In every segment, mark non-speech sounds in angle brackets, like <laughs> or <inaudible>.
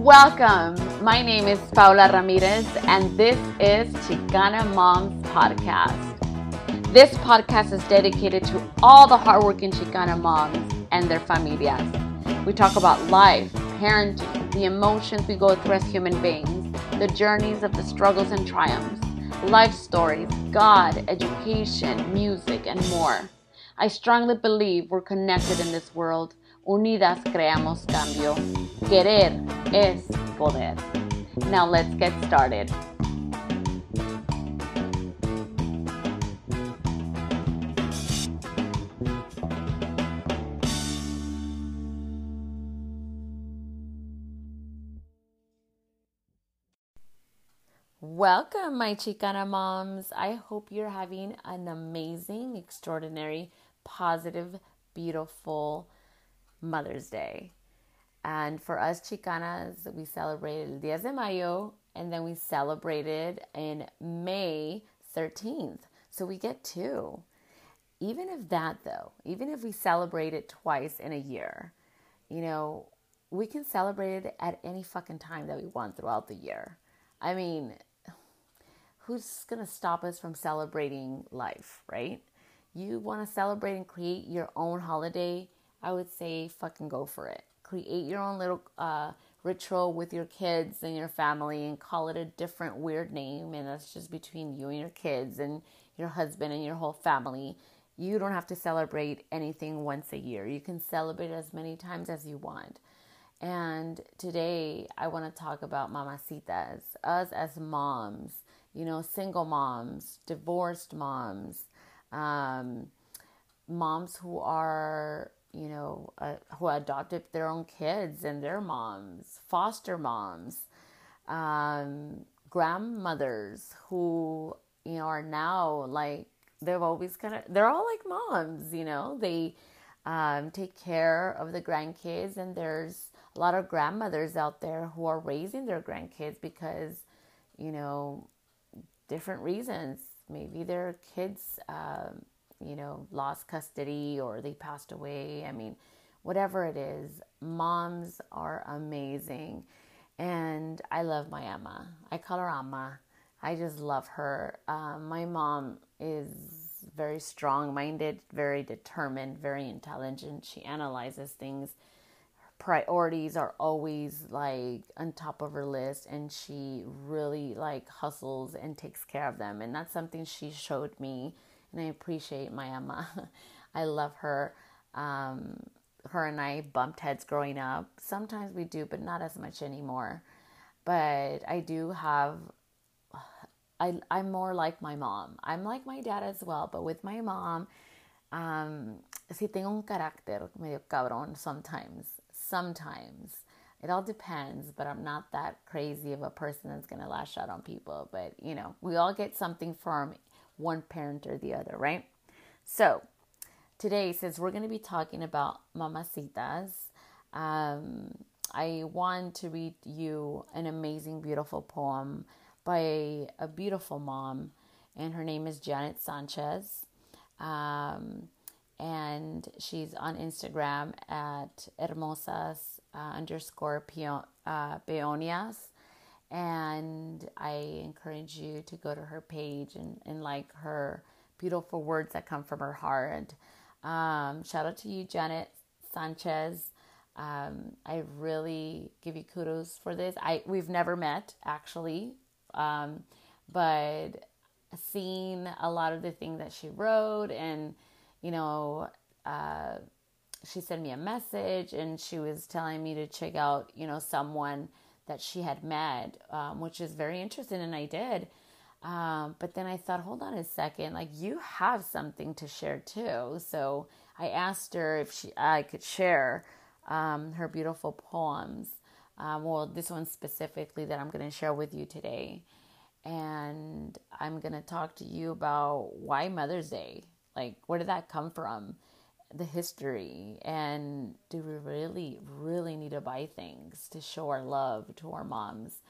Welcome. My name is Paula Ramirez, and this is Chicana Moms Podcast. This podcast is dedicated to all the hardworking Chicana moms and their familias. We talk about life, parenting, the emotions we go through as human beings, the journeys of the struggles and triumphs, life stories, God, education, music, and more. I strongly believe we're connected in this world. Unidas creamos cambio. Querer es poder. Now let's get started. Welcome, my Chicana moms. I hope you're having an amazing, extraordinary, positive, beautiful Mother's Day. And for us Chicanas, we celebrated El 10 de Mayo and then we celebrated in May 13th. So we get two. Even if that, though, even if we celebrate it twice in a year, you know, we can celebrate it at any fucking time that we want throughout the year. I mean, who's to stop us from celebrating life, right? You want to celebrate and create your own holiday, I would say fucking go for it. Create your own little uh, ritual with your kids and your family and call it a different weird name. And that's just between you and your kids and your husband and your whole family. You don't have to celebrate anything once a year. You can celebrate as many times as you want. And today I want to talk about mamacitas, us as moms you know, single moms, divorced moms, um, moms who are, you know, uh, who adopted their own kids and their moms, foster moms, um, grandmothers who, you know, are now like, they've always kind of, they're all like moms, you know, they um, take care of the grandkids, and there's a lot of grandmothers out there who are raising their grandkids because, you know, different reasons. Maybe their kids, um, you know, lost custody or they passed away. I mean, whatever it is, moms are amazing. And I love my Emma. I call her Amma. I just love her. Um, my mom is very strong minded, very determined, very intelligent. She analyzes things priorities are always like on top of her list and she really like hustles and takes care of them and that's something she showed me and i appreciate my emma. <laughs> I love her. Um, her and i bumped heads growing up. Sometimes we do but not as much anymore. But i do have <sighs> I, i'm more like my mom. I'm like my dad as well but with my mom um, sí tengo un carácter medio cabrón sometimes. Sometimes. It all depends, but I'm not that crazy of a person that's to lash out on people. But, you know, we all get something from one parent or the other, right? So, today, since we're going to be talking about mamacitas, um, I want to read you an amazing, beautiful poem by a beautiful mom, and her name is Janet Sanchez. Um, and she's on Instagram at hermosas uh, underscore uh, peonias. And I encourage you to go to her page and, and like her beautiful words that come from her heart. Um, shout out to you, Janet Sanchez. Um, I really give you kudos for this. I we've never met actually, um, but seeing a lot of the things that she wrote and you know, uh, she sent me a message and she was telling me to check out, you know, someone that she had met, um, which is very interesting, and I did. Um, but then I thought, hold on a second, like you have something to share too. So I asked her if she I could share um, her beautiful poems. Um, well, this one specifically that I'm going to share with you today, and I'm going to talk to you about why Mother's Day. Like, where did that come from? The history. And do we really, really need to buy things to show our love to our moms?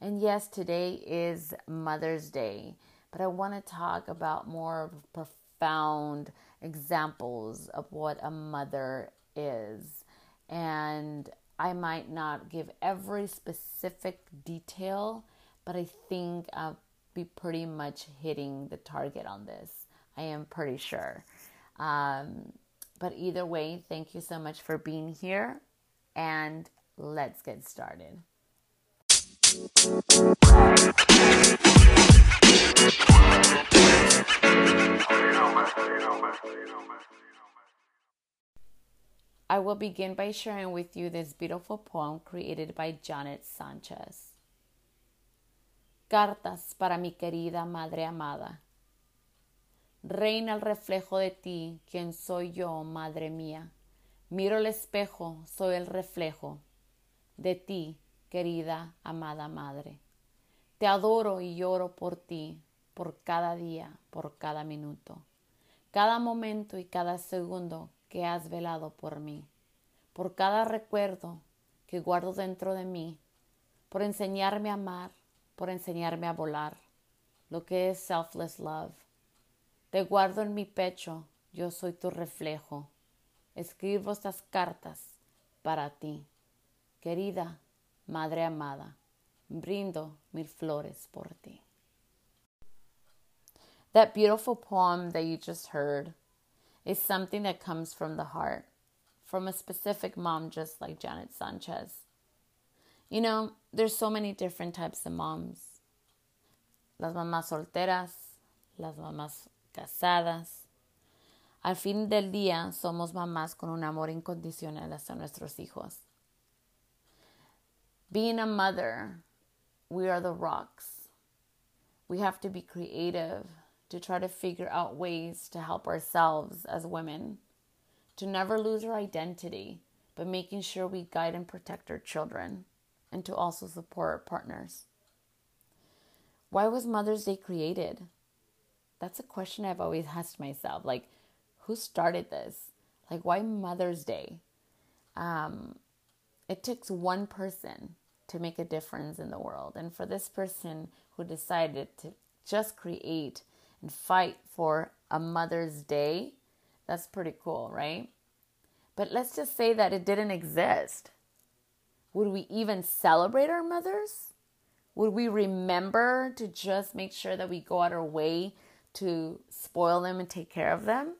And yes, today is Mother's Day, but I want to talk about more profound examples of what a mother is. And I might not give every specific detail, but I think I'll be pretty much hitting the target on this. I am pretty sure. Um, but either way, thank you so much for being here, and let's get started. I will begin by sharing with you this beautiful poem created by Janet Sanchez. Cartas para mi querida madre amada. Reina el reflejo de ti, quien soy yo, madre mía. Miro el espejo, soy el reflejo de ti, querida, amada madre. Te adoro y lloro por ti, por cada día, por cada minuto, cada momento y cada segundo que has velado por mí, por cada recuerdo que guardo dentro de mí, por enseñarme a amar, por enseñarme a volar, lo que es selfless love. Te guardo en mi pecho, yo soy tu reflejo. Escribo estas cartas para ti. Querida Madre amada, brindo mil flores por ti. That beautiful poem that you just heard is something that comes from the heart, from a specific mom just like Janet Sanchez. You know, there's so many different types of moms. Las mamás solteras, las mamás casadas. Al fin del día somos mamás con un amor incondicional hacia nuestros hijos. Being a mother, we are the rocks. We have to be creative to try to figure out ways to help ourselves as women, to never lose our identity, but making sure we guide and protect our children, and to also support our partners. Why was Mother's Day created? That's a question I've always asked myself. Like, who started this? Like, why Mother's Day? Um, it takes one person to make a difference in the world. And for this person who decided to just create and fight for a Mother's Day, that's pretty cool, right? But let's just say that it didn't exist. Would we even celebrate our mothers? Would we remember to just make sure that we go out our way to spoil them and take care of them?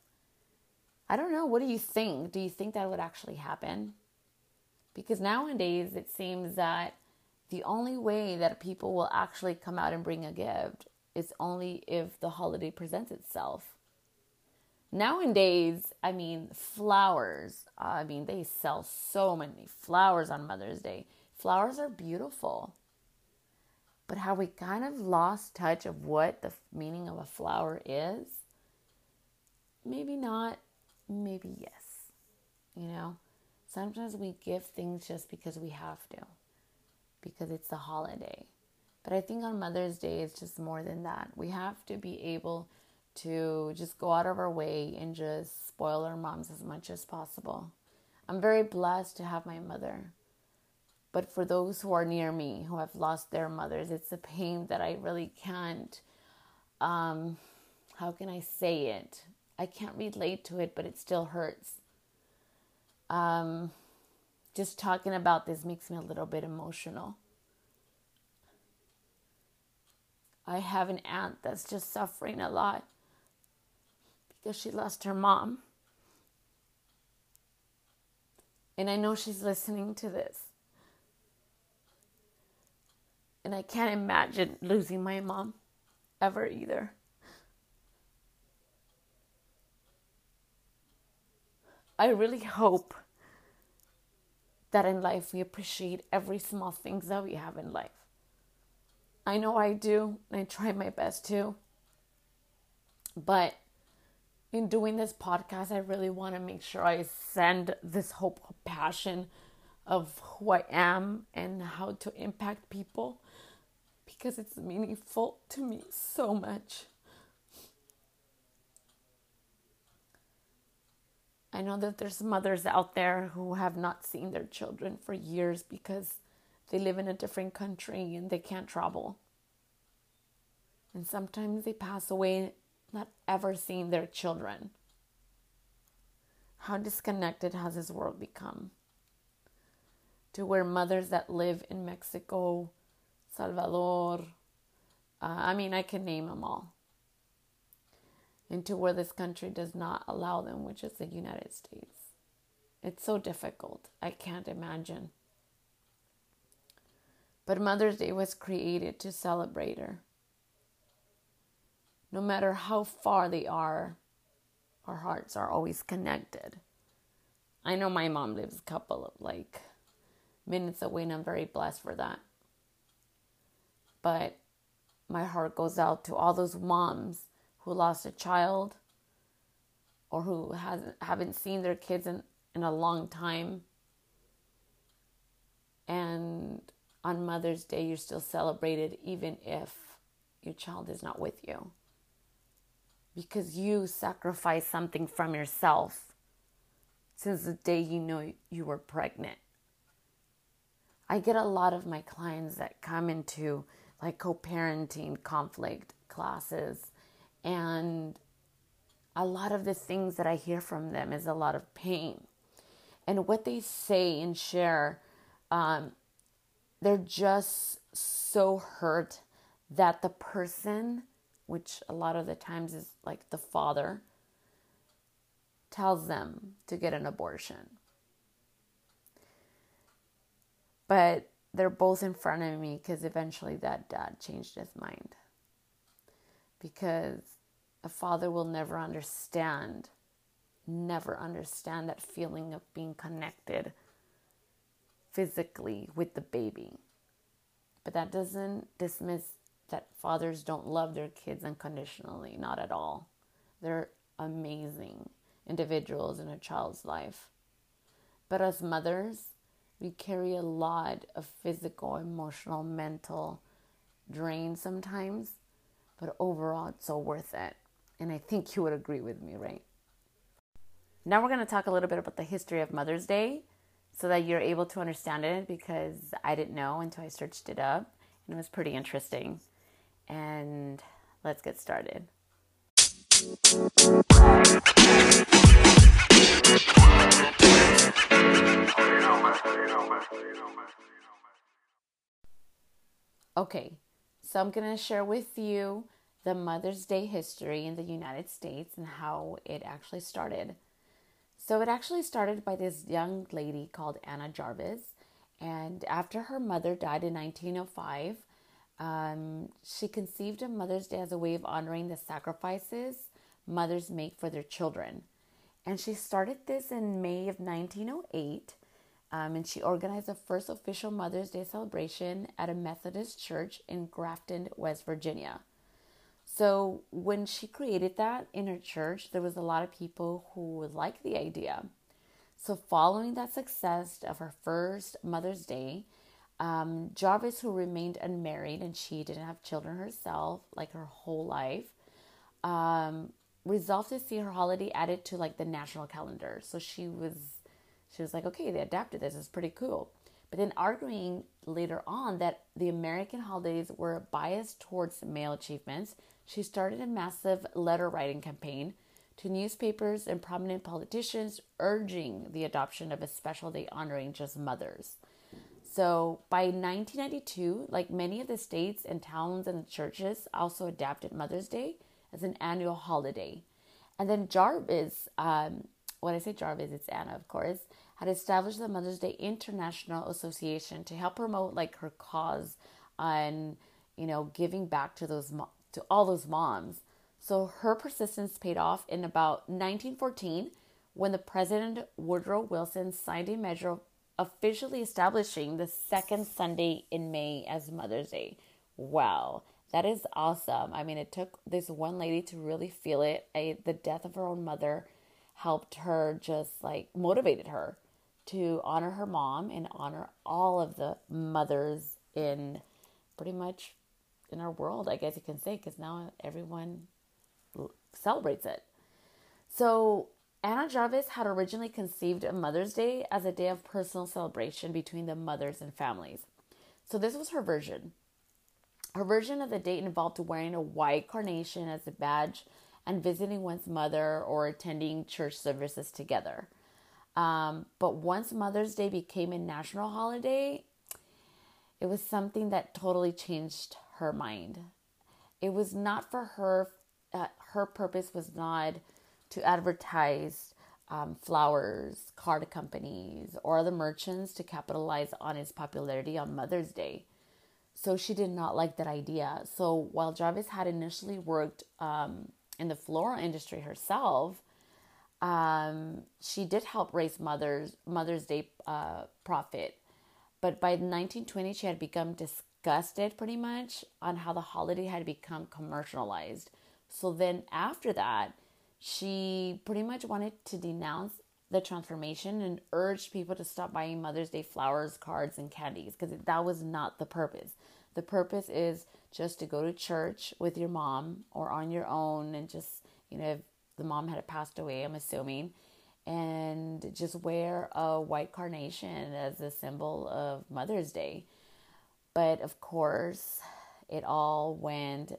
I don't know. What do you think? Do you think that would actually happen? Because nowadays it seems that the only way that people will actually come out and bring a gift is only if the holiday presents itself. Nowadays, I mean, flowers, I mean, they sell so many flowers on Mother's Day. Flowers are beautiful. But have we kind of lost touch of what the meaning of a flower is? Maybe not, maybe yes. You know? Sometimes we give things just because we have to, because it's the holiday. But I think on Mother's Day, it's just more than that. We have to be able to just go out of our way and just spoil our moms as much as possible. I'm very blessed to have my mother. But for those who are near me who have lost their mothers, it's a pain that I really can't, um, how can I say it? I can't relate to it, but it still hurts um, just talking about this makes me a little bit emotional. I have an aunt that's just suffering a lot because she lost her mom. And I know she's listening to this. And I can't imagine losing my mom ever either. I really hope that in life we appreciate every small things that we have in life. I know I do, and I try my best to. But in doing this podcast, I really want to make sure I send this hope, passion of who I am and how to impact people because it's meaningful to me so much. I know that there's mothers out there who have not seen their children for years because they live in a different country and they can't travel. And sometimes they pass away not ever seeing their children. How disconnected has this world become? to where mothers that live in Mexico, Salvador, uh, I mean, I can name them all, into where this country does not allow them, which is the United States. It's so difficult. I can't imagine. But Mother's Day was created to celebrate her. No matter how far they are, our hearts are always connected. I know my mom lives a couple of like minutes away, and I'm very blessed for that. But my heart goes out to all those moms who lost a child or who has haven't seen their kids in, in a long time. And on Mother's Day, you're still celebrated even if your child is not with you. Because you sacrifice something from yourself since the day you know you were pregnant. I get a lot of my clients that come into like co parenting conflict classes, and a lot of the things that I hear from them is a lot of pain. And what they say and share um, they're just so hurt that the person, which a lot of the times is like the father, tells them to get an abortion. But they're both in front of me because eventually that dad changed his mind. Because a father will never understand, never understand that feeling of being connected physically with the baby. But that doesn't dismiss that fathers don't love their kids unconditionally, not at all. They're amazing individuals in a child's life. But as mothers, we carry a lot of physical, emotional, mental drain sometimes, but overall, it's so worth it. And I think you would agree with me, right? Now, we're going to talk a little bit about the history of Mother's Day so that you're able to understand it because I didn't know until I searched it up and it was pretty interesting. And let's get started. Okay, so I'm going to share with you the Mother's Day history in the United States and how it actually started. So it actually started by this young lady called Anna Jarvis. And after her mother died in 1905, um, she conceived of Mother's Day as a way of honoring the sacrifices mothers make for their children. And she started this in May of 1908. Um, and she organized the first official Mother's Day celebration at a Methodist church in Grafton, West Virginia. So when she created that in her church, there was a lot of people who liked the idea. So following that success of her first Mother's Day, um, Jarvis, who remained unmarried and she didn't have children herself, like her whole life, um, resolved to see her holiday added to like the national calendar. So she was, she was like, okay, they adapted this. It's pretty cool. But then arguing later on that the American holidays were biased towards male achievements, she started a massive letter writing campaign to newspapers and prominent politicians urging the adoption of a special day honoring just mothers. So by 1992, like many of the states and towns and churches also adapted Mother's Day as an annual holiday. And then Jarvis, um, when I say Jarvis, it's Anna, of course, had established the Mother's Day International Association to help promote like her cause on, you know, giving back to those mo- to all those moms. So her persistence paid off in about 1914 when the President Woodrow Wilson signed a measure officially establishing the second Sunday in May as Mother's Day. Wow, that is awesome. I mean, it took this one lady to really feel it. I, the death of her own mother helped her just like motivated her to honor her mom and honor all of the mothers in pretty much in our world, I guess you can say, because now everyone celebrates it. So Anna Jarvis had originally conceived of Mother's Day as a day of personal celebration between the mothers and families. So this was her version. Her version of the date involved wearing a white carnation as a badge and visiting one's mother or attending church services together. Um, but once Mother's Day became a national holiday, it was something that totally changed her mind. It was not for her, uh, her purpose was not to advertise um, flowers, card companies, or other merchants to capitalize on its popularity on Mother's Day. So she did not like that idea. So while Jarvis had initially worked um, in the floral industry herself, um, she did help raise Mother's Mother's Day uh, profit. But by 1920, she had become disgusted pretty much on how the holiday had become commercialized. So then after that, she pretty much wanted to denounce the transformation and urged people to stop buying Mother's Day flowers, cards, and candies because that was not the purpose. The purpose is just to go to church with your mom or on your own and just, you know, if the mom had passed away, I'm assuming, and just wear a white carnation as a symbol of Mother's Day. But of course, it all went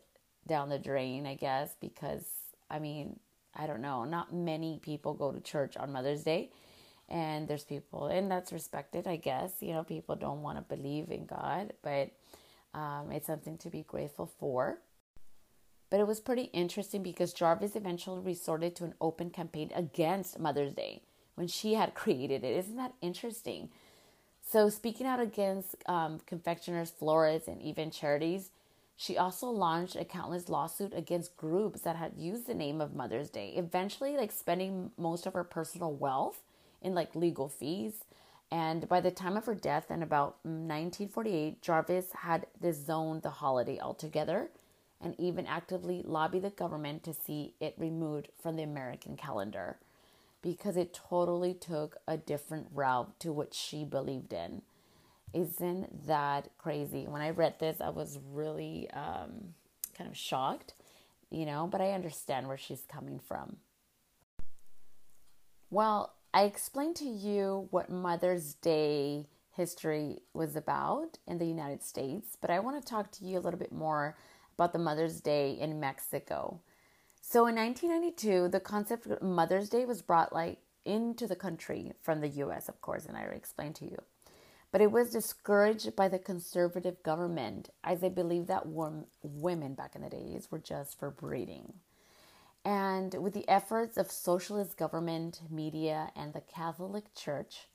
down the drain, I guess, because I mean, I don't know, not many people go to church on Mother's Day. And there's people, and that's respected, I guess. You know, people don't want to believe in God, but um, it's something to be grateful for. But it was pretty interesting because Jarvis eventually resorted to an open campaign against Mother's Day when she had <laughs> created it. Isn't that interesting? So, speaking out against um, confectioners, florists, and even charities, she also launched a countless lawsuit against groups that had used the name of Mother's Day, eventually like spending most of her personal wealth in like legal fees. And by the time of her death in about mm, 1948, Jarvis had disowned the holiday altogether and even actively lobbied the government to see it removed from the American calendar because it totally took a different route to what she believed in. Isn't that crazy? When I read this, I was really um, kind of shocked, you know, but I understand where she's coming from. Well, I explained to you what Mother's Day history was about in the United States, but I want to talk to you a little bit more about the Mother's Day in Mexico. So in 1992, the concept of Mother's Day was brought like into the country from the US, of course, and I explained to you but it was discouraged by the conservative government as they believed that women back in the days were just for breeding. And with the efforts of socialist government, media, and the Catholic Church,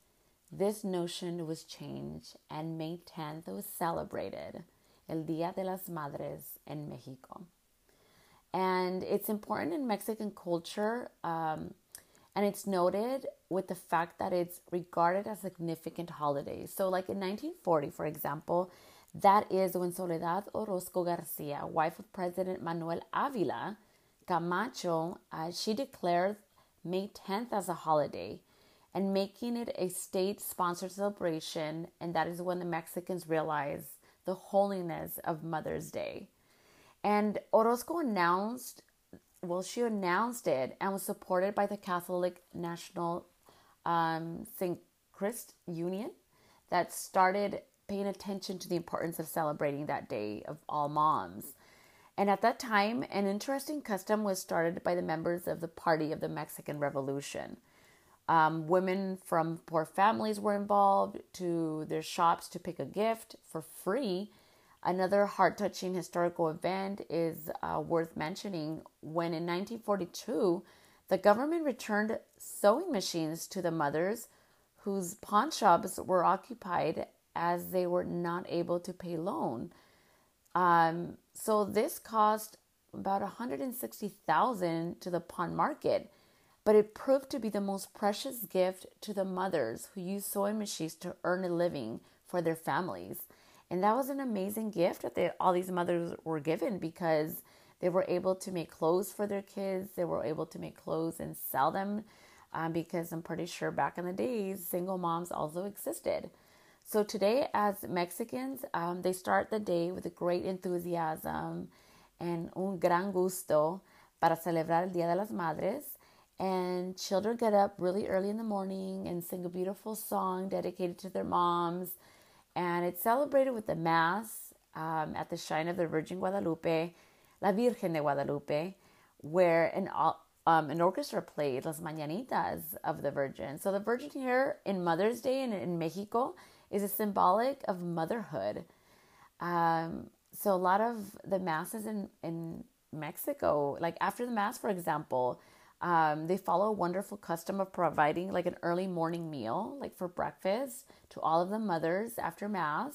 this notion was changed and May 10th was celebrated, El Dia de las Madres in Mexico. And it's important in Mexican culture um, and it's noted with the fact that it's regarded as significant holiday. So, like in 1940, for example, that is when Soledad Orozco Garcia, wife of President Manuel Avila Camacho, uh, she declared May 10th as a holiday and making it a state sponsored celebration. And that is when the Mexicans realized the holiness of Mother's Day. And Orozco announced well, she announced it and was supported by the Catholic National um, St. Christ Union that started paying attention to the importance of celebrating that day of all moms. And at that time, an interesting custom was started by the members of the Party of the Mexican Revolution. Um, women from poor families were involved to their shops to pick a gift for free Another heart touching historical event is uh, worth mentioning when in 1942 the government returned sewing machines to the mothers whose pawn shops were occupied as they were not able to pay loan. Um, so this cost about 160,000 to the pawn market, but it proved to be the most precious gift to the mothers who used sewing machines to earn a living for their families. And that was an amazing gift that they, all these mothers were given because they were able to make clothes for their kids. They were able to make clothes and sell them um, because I'm pretty sure back in the days, single moms also existed. So today, as Mexicans, um, they start the day with a great enthusiasm and un gran gusto para celebrar el Dia de las Madres. And children get up really early in the morning and sing a beautiful song dedicated to their moms and it's celebrated with the Mass um, at the Shrine of the Virgin Guadalupe, La Virgen de Guadalupe, where an um, an orchestra played Las Mañanitas of the Virgin. So the Virgin here in Mother's Day in, in Mexico is a symbolic of motherhood. Um, so a lot of the masses in, in Mexico, like after the mass, for example, um, they follow a wonderful custom of providing like an early morning meal, like for breakfast, to all of the mothers after mass.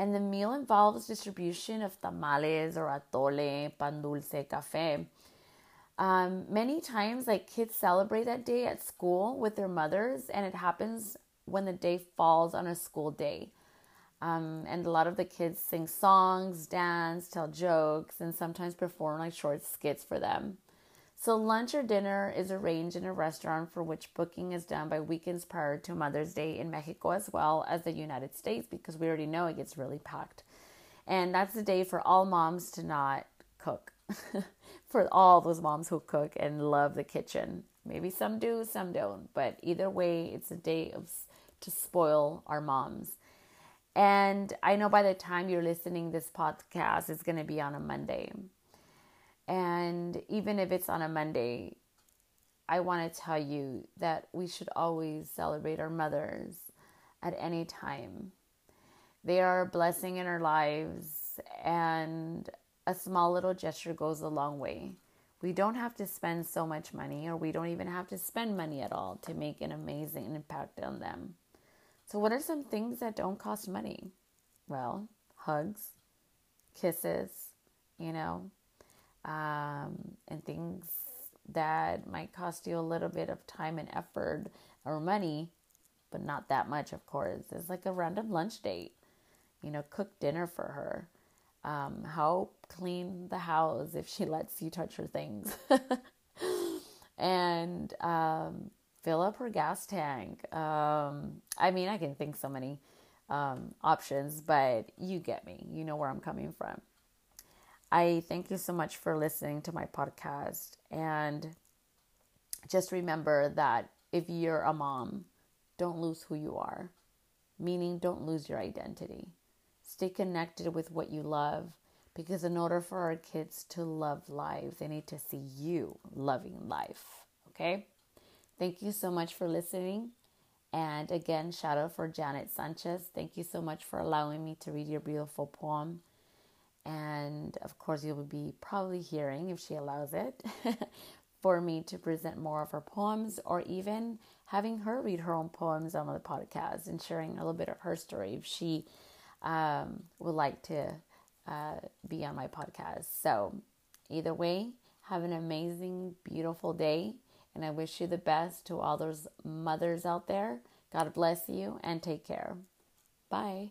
And the meal involves distribution of tamales or atole, pan dulce, cafe. Um, many times, like kids celebrate that day at school with their mothers, and it happens when the day falls on a school day. Um, and a lot of the kids sing songs, dance, tell jokes, and sometimes perform like short skits for them. So, lunch or dinner is arranged in a restaurant for which booking is done by weekends prior to Mother's Day in Mexico as well as the United States because we already know it gets really packed. And that's the day for all moms to not cook. <laughs> for all those moms who cook and love the kitchen. Maybe some do, some don't, but either way, it's a day of to spoil our moms. And I know by the time you're listening this podcast it's going to be on a Monday. And even if it's on a Monday, I want to tell you that we should always celebrate our mothers at any time. They are a blessing in our lives and a small little gesture goes a long way. We don't have to spend so much money, or we don't even have to spend money at all to make an amazing impact on them. So, what are some things that don't cost money? Well, hugs, kisses, you know, um, and things that might cost you a little bit of time and effort or money, but not that much, of course. It's like a random lunch date, you know, cook dinner for her um, help clean the house if she <laughs> lets you touch her things, <laughs> and um, fill up her gas tank. Um, I mean, I can think so many um, options, but you get me. You know where I'm coming from. I thank you so much for listening to my podcast. And just remember that if you're a mom, don't lose who you are, meaning don't lose your identity. Stay connected with what you love because, in order for our kids to love life, they need to see you loving life. Okay? Thank you so much for listening. And again, shout out for Janet Sanchez. Thank you so much for allowing me to read your beautiful poem. And of course, you will be probably hearing, if she allows it, <laughs> for me to present more of her poems or even having her read her own poems on the podcast and sharing a little bit of her story if she um, would like to uh, be on my podcast. So, either way, have an amazing, beautiful day. And I wish you the best to all those mothers out there. God bless you and take care. Bye.